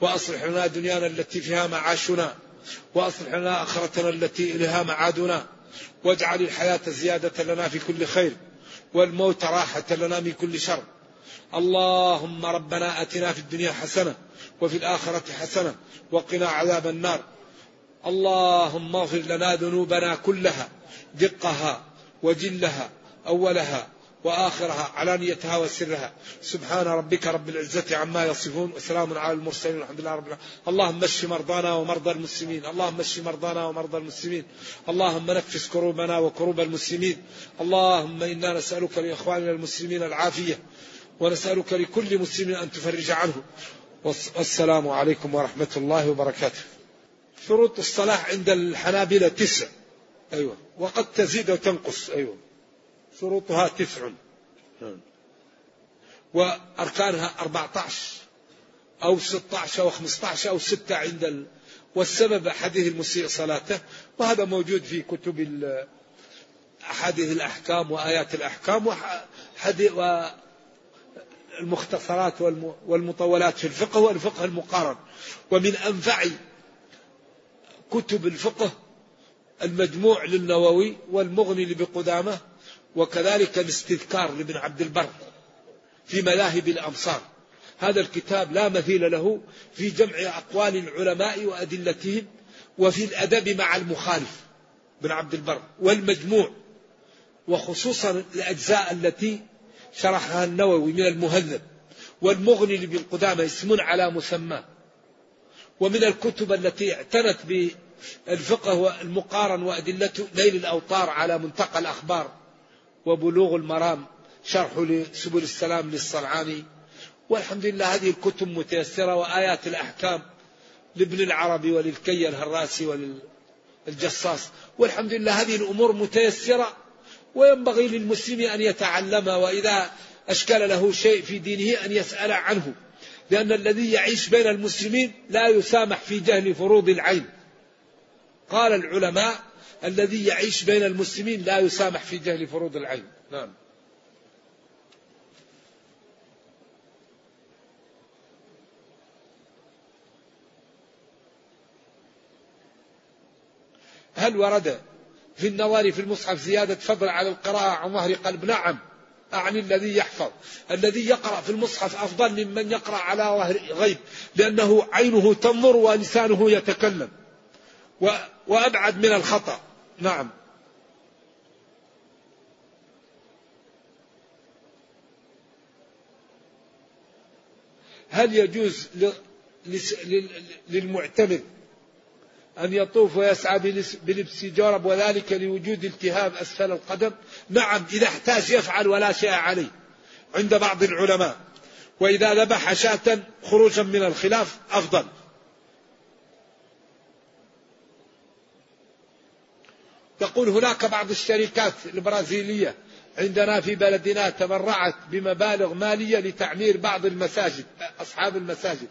Speaker 2: وأصلح لنا دنيانا التي فيها معاشنا وأصلح لنا آخرتنا التي إليها معادنا. واجعل الحياة زيادة لنا في كل خير والموت راحة لنا من كل شر. اللهم ربنا أتنا في الدنيا حسنة وفي الآخرة حسنة وقنا عذاب النار. اللهم اغفر لنا ذنوبنا كلها دقها وجلها أولها وآخرها علانيتها وسرها. سبحان ربك رب العزة عما يصفون وسلام على المرسلين والحمد لله رب العالمين. اللهم اشف مرضانا ومرضى المسلمين. اللهم اشف مرضانا ومرضى المسلمين. اللهم نفس كروبنا وكروب المسلمين. اللهم إنا نسألك لإخواننا المسلمين العافية ونسألك لكل مسلم أن تفرج عنه. والسلام عليكم ورحمة الله وبركاته. شروط الصلاة عند الحنابلة تسع. أيوة. وقد تزيد وتنقص. أيوة. شروطها تسع. وأركانها أربعة عشر أو ستة عشر أو خمسة عشر أو ستة عند ال... والسبب حديث المسيء صلاته وهذا موجود في كتب أحاديث الأحكام وآيات الأحكام وحديث والمختصرات والمطولات في الفقه والفقه المقارن. ومن أنفع كتب الفقه المجموع للنووي والمغني لبقدامة وكذلك الاستذكار لابن عبد البر في مذاهب الأمصار هذا الكتاب لا مثيل له في جمع أقوال العلماء وأدلتهم وفي الأدب مع المخالف بن عبد البر والمجموع وخصوصا الأجزاء التي شرحها النووي من المهذب والمغني لابن قدامة اسم على مسمى ومن الكتب التي اعتنت بالفقه المقارن وأدلته نيل الأوطار على منتقى الأخبار وبلوغ المرام شرح لسبل السلام للصنعاني. والحمد لله هذه الكتب متيسرة وآيات الأحكام لابن العربي وللكي الهراسي وللجصاص. والحمد لله هذه الأمور متيسرة وينبغي للمسلم أن يتعلم وإذا أشكل له شيء في دينه أن يسأل عنه. لأن الذي يعيش بين المسلمين لا يسامح في جهل فروض العين. قال العلماء الذي يعيش بين المسلمين لا يسامح في جهل فروض العين نعم. هل ورد في النظر في المصحف زيادة فضل على القراءة عن ظهر قلب؟ نعم. أعني الذي يحفظ. الذي يقرأ في المصحف أفضل ممن يقرأ على ظهر غيب لأنه عينه تنظر ولسانه يتكلم. وأبعد من الخطأ. نعم. هل يجوز للمعتمر أن يطوف ويسعى بلبس جورب وذلك لوجود التهاب أسفل القدم؟ نعم إذا احتاج يفعل ولا شيء عليه عند بعض العلماء. وإذا ذبح شاة خروجا من الخلاف أفضل. يقول هناك بعض الشركات البرازيلية عندنا في بلدنا تبرعت بمبالغ مالية لتعمير بعض المساجد أصحاب المساجد.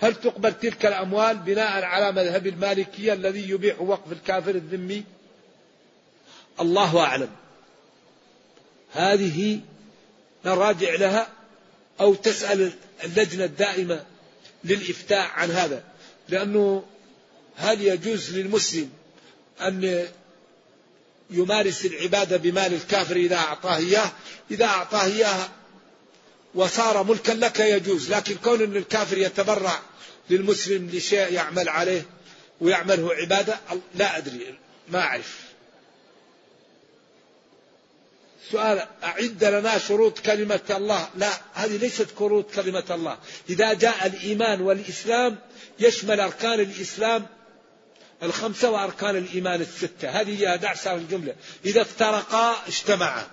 Speaker 2: هل تقبل تلك الأموال بناء على مذهب المالكية الذي يبيح وقف الكافر الذمي؟ الله أعلم. هذه نراجع لها أو تسأل اللجنة الدائمة للإفتاء عن هذا لأنه هل يجوز للمسلم أن يمارس العبادة بمال الكافر إذا أعطاه إياه. إذا أعطاه إياه وصار ملكا لك يجوز لكن كون أن الكافر يتبرع للمسلم لشيء يعمل عليه ويعمله عبادة لا أدري ما أعرف. سؤال أعد لنا شروط كلمة الله؟ لا هذه ليست شروط كلمة الله. إذا جاء الإيمان والإسلام يشمل أركان الإسلام الخمسة وأركان الإيمان الستة. هذه هي دعسة الجملة. إذا افترقا اجتمعا.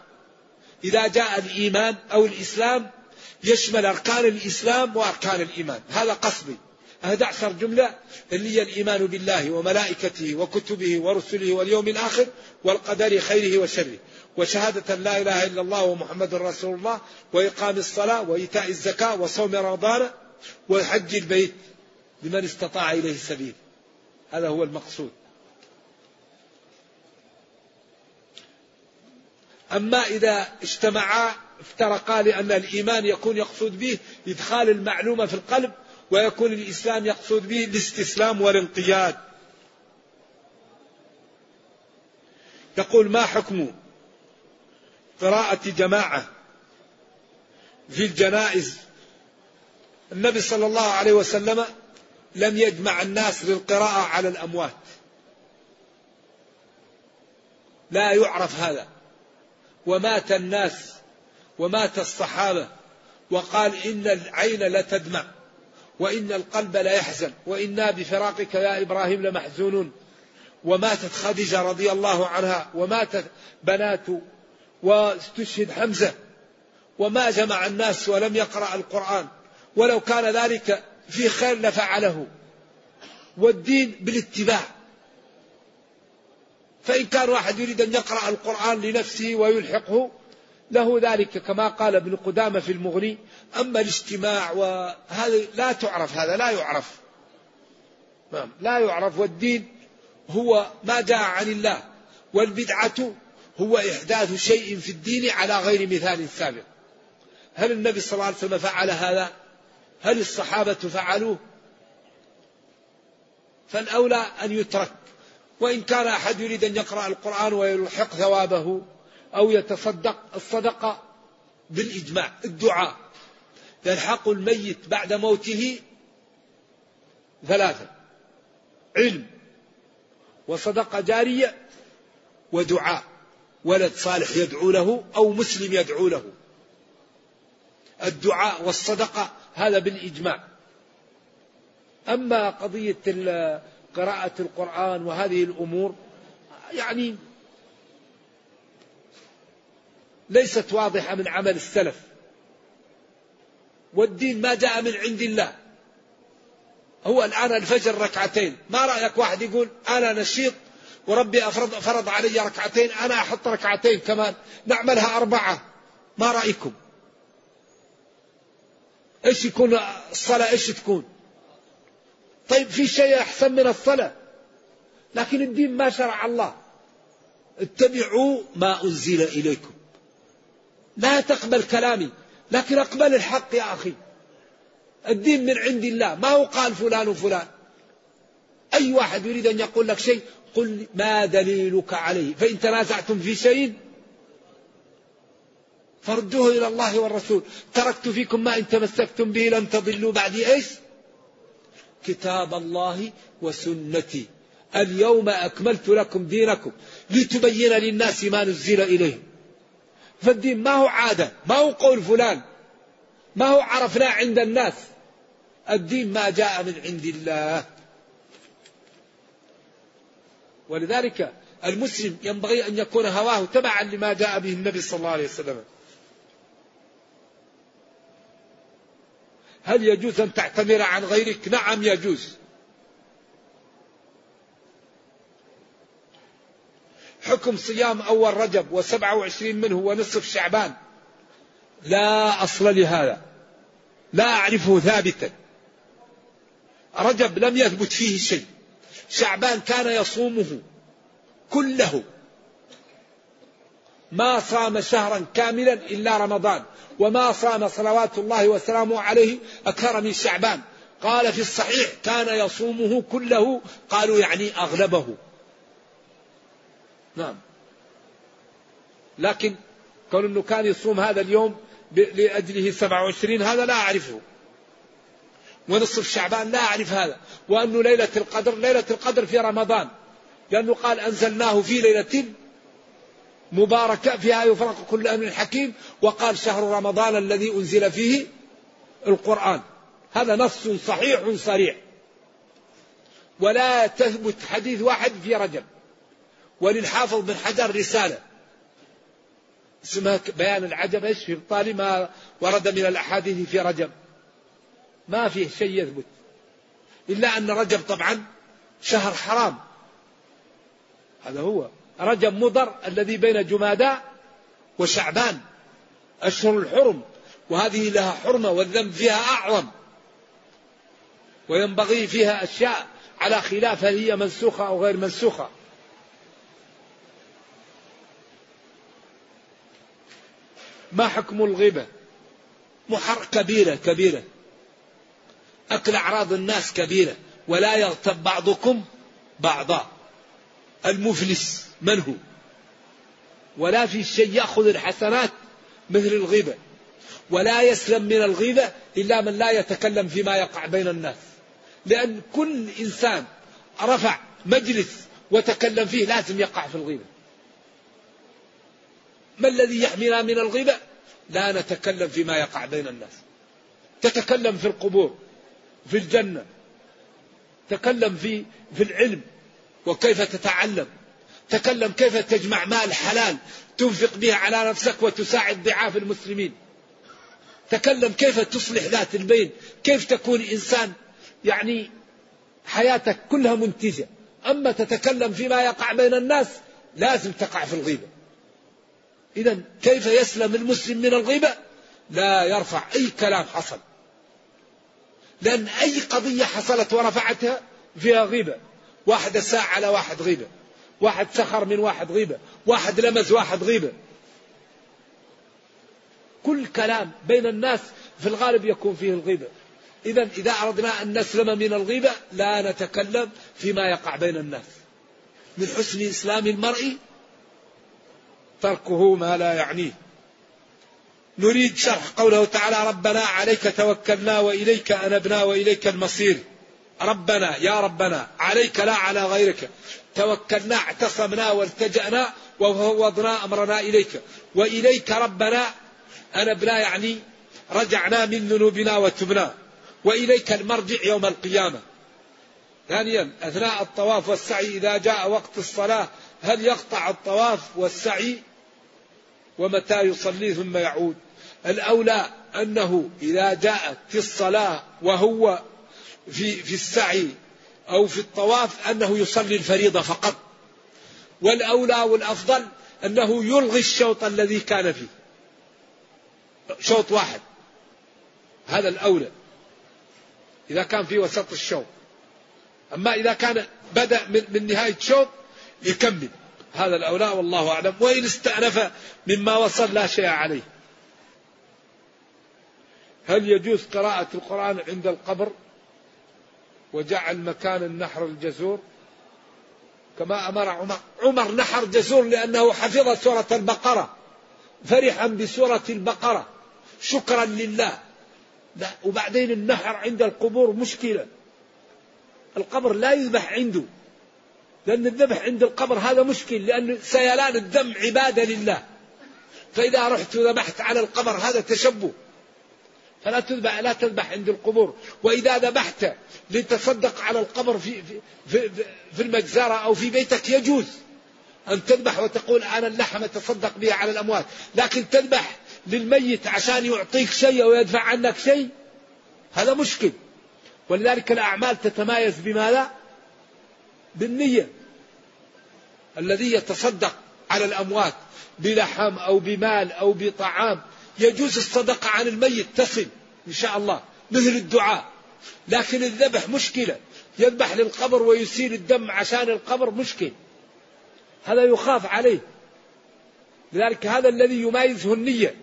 Speaker 2: إذا جاء الإيمان أو الإسلام يشمل أركان الإسلام وأركان الإيمان. هذا قصدي. 11 جملة اللي هي الإيمان بالله وملائكته وكتبه ورسله واليوم الآخر والقدر خيره وشره. وشهادة لا إله إلا الله ومحمد رسول الله وإقام الصلاة وإيتاء الزكاة وصوم رمضان وحج البيت لمن استطاع إليه سبيل. هذا هو المقصود. أما إذا اجتمعا افترقا لأن الإيمان يكون يقصد به إدخال المعلومة في القلب ويكون الإسلام يقصد به الاستسلام والانقياد. يقول ما حكم قراءة جماعة في الجنائز؟ النبي صلى الله عليه وسلم لم يجمع الناس للقراءة على الأموات. لا يعرف هذا. ومات الناس ومات الصحابة وقال إن العين لتدمع وإن القلب لا يحزن وإنا بفراقك يا إبراهيم لمحزونون. وماتت خديجة رضي الله عنها وماتت بنات واستشهد حمزة. وما جمع الناس ولم يقرأ القرآن. ولو كان ذلك في خير لفعله والدين بالاتباع. فإن كان واحد يريد أن يقرأ القرآن لنفسه ويلحقه له ذلك كما قال ابن قدامة في المغني أما الاجتماع وهذا لا تعرف هذا لا يعرف. نعم لا يعرف. والدين هو ما جاء عن الله والبدعة هو إحداث شيء في الدين على غير مثال سابق. هل النبي صلى الله عليه وسلم فعل هذا؟ هل الصحابة فعلوه؟ فالأولى أن يترك وإن كان أحد يريد أن يقرأ القرآن ويلحق ثوابه أو يتصدق الصدقة بالإجماع الدعاء. يلحق الميت بعد موته ثلاثة علم وصدقة جارية ودعاء. ولد صالح يدعو له أو مسلم يدعو له. الدعاء والصدقة هذا بالإجماع. أما قضية قراءة القرآن وهذه الأمور يعني ليست واضحة من عمل السلف. والدين ما جاء من عند الله. هو الآن الفجر ركعتين. ما رأيك واحد يقول أنا نشيط وربي أفرض فرض علي ركعتين أنا أحط ركعتين كمان نعملها أربعة. ما رأيكم؟ إيش يكون الصلاة؟ إيش تكون؟ طيب في شيء أحسن من الصلاة؟ لكن الدين ما شرع الله. اتبعوا ما أنزل إليكم. لا تقبل كلامي لكن أقبل الحق يا أخي. الدين من عند الله. ما هو قال فلان وفلان؟ أي واحد يريد أن يقول لك شيء قل ما دليلك عليه. فإن تنازعتم في شيء فردوه إلى الله والرسول. تركت فيكم ما إن تمسكتم به لن تضلوا بعدي. إيش؟ كتاب الله وسنتي. اليوم أكملت لكم دينكم لتبين للناس ما نزل إليهم. فالدين ما هو عادة ما هو قول فلان ما هو عرفناه عند الناس. الدين ما جاء من عند الله. ولذلك المسلم ينبغي أن يكون هواه تبعا لما جاء به النبي صلى الله عليه وسلم. هل يجوز أن تعتمر عن غيرك؟ نعم يجوز. حكم صيام أول رجب وسبعة وعشرين منه ونصف شعبان. لا أصل لهذا. لا أعرفه ثابتا. رجب لم يثبت فيه شيء. شعبان كان يصومه كله. ما صام شهرا كاملا إلا رمضان وما صام صلوات الله وسلامه عليه أكثر من شعبان. قال في الصحيح كان يصومه كله قالوا يعني أغلبه. نعم. لكن كون أنه كان يصوم هذا اليوم لأجله 27 هذا لا أعرفه. ونصف شعبان لا أعرف هذا. وأنه ليلة القدر ليلة القدر في رمضان. لأنه قال أنزلناه في ليلة مباركة فيها يفرق كل أمر حكيم. وقال شهر رمضان الذي أنزل فيه القرآن. هذا نص صحيح صريح. ولا تثبت حديث واحد في رجب. وللحافظ بن حجر رسالة. اسمها بيان العجب إيش في ابطال ما ورد من الأحاديث في رجب. ما فيه شيء يثبت. إلا أن رجب طبعا شهر حرام. هذا هو. رجب مضر الذي بين جمادى وشعبان أشهر الحرم وهذه لها حرمة والذنب فيها أعظم. وينبغي فيها أشياء على خلاف هل هي منسوخة أو غير منسوخة. ما حكم الغيبة؟ محر كبيرة كبيرة. أكل أعراض الناس كبيرة. ولا يغتب بعضكم بعضا. المفلس من هو؟ ولا في شيء يأخذ الحسنات مثل الغيبة ولا يسلم من الغيبة إلا من لا يتكلم فيما يقع بين الناس. لأن كل إنسان رفع مجلس وتكلم فيه لازم يقع في الغيبة. ما الذي يحمينا من الغيبة؟ لا نتكلم فيما يقع بين الناس. تتكلم في القبور في الجنة تكلم في في العلم وكيف تتعلم؟ تكلم كيف تجمع مال حلال تنفق به على نفسك وتساعد ضعاف المسلمين؟ تكلم كيف تصلح ذات البين؟ كيف تكون إنسان؟ يعني حياتك كلها منتجة. أما تتكلم فيما يقع بين الناس لازم تقع في الغيبة. إذا كيف يسلم المسلم من الغيبة؟ لا يرفع أي كلام حصل. لأن أي قضية حصلت ورفعتها فيها غيبة. واحد ساعة على واحد غيبة. واحد سخر من واحد غيبة. واحد لمس واحد غيبة. كل كلام بين الناس في الغالب يكون فيه الغيبة. إذا إذا أردنا أن نسلم من الغيبة لا نتكلم فيما يقع بين الناس. من حسن إسلام المرء تركه ما لا يعنيه. نريد شرح قوله تعالى ربنا عليك توكلنا وإليك أنبنا وإليك المصير ربنا يا ربنا عليك لا على غيرك. توكلنا اعتصمنا والتجأنا وفوضنا أمرنا إليك. وإليك ربنا أنبنا يعني رجعنا من ذنوبنا وتبنا. وإليك المرجع يوم القيامة. ثانيا أثناء الطواف والسعي إذا جاء وقت الصلاة هل يقطع الطواف والسعي؟ ومتى يصلي ثم يعود؟ الأولى أنه إذا جاءت في الصلاة وهو في في السعي أو في الطواف أنه يصلي الفريضة فقط. والأولى والأفضل أنه يلغي الشوط الذي كان فيه. شوط واحد. هذا الأولى. إذا كان في وسط الشوط. أما إذا كان بدأ من, من نهاية شوط يكمل. هذا الأولى والله أعلم. وإن استأنف مما وصل لا شيء عليه. هل يجوز قراءة القرآن عند القبر؟ وجعل مكان النحر الجزور. كما أمر عمر عمر نحر جزور لأنه حفظ سورة البقرة. فرحا بسورة البقرة. شكرا لله. لا وبعدين النحر عند القبور مشكلة. القبر لا يذبح عنده. لأن الذبح عند القبر هذا مشكل لأن سيلان الدم عبادة لله. فإذا رحت وذبحت على القبر هذا تشبه. فلا تذبح لا تذبح عند القبور. وإذا ذبحت لتصدق على القبر في في في, في المجزرة أو في بيتك يجوز أن تذبح وتقول أنا اللحم أتصدق بها على الأموات. لكن تذبح للميت عشان يعطيك شيء ويدفع عنك شيء هذا مشكل. ولذلك الأعمال تتمايز بماذا؟ بالنية. الذي يتصدق على الأموات بلحم أو بمال أو بطعام يجوز الصدقة عن الميت تصل إن شاء الله مثل الدعاء. لكن الذبح مشكلة. يذبح للقبر ويسيل الدم عشان القبر مشكل. هذا يخاف عليه. لذلك هذا الذي يميزه النية.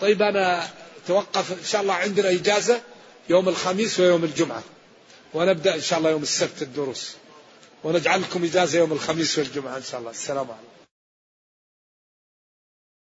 Speaker 2: طيب أنا توقف إن شاء الله عندنا إجازة يوم الخميس ويوم الجمعة. ونبدأ إن شاء الله يوم السبت الدروس. ونجعل لكم إجازة يوم الخميس والجمعة إن شاء الله. السلام عليكم.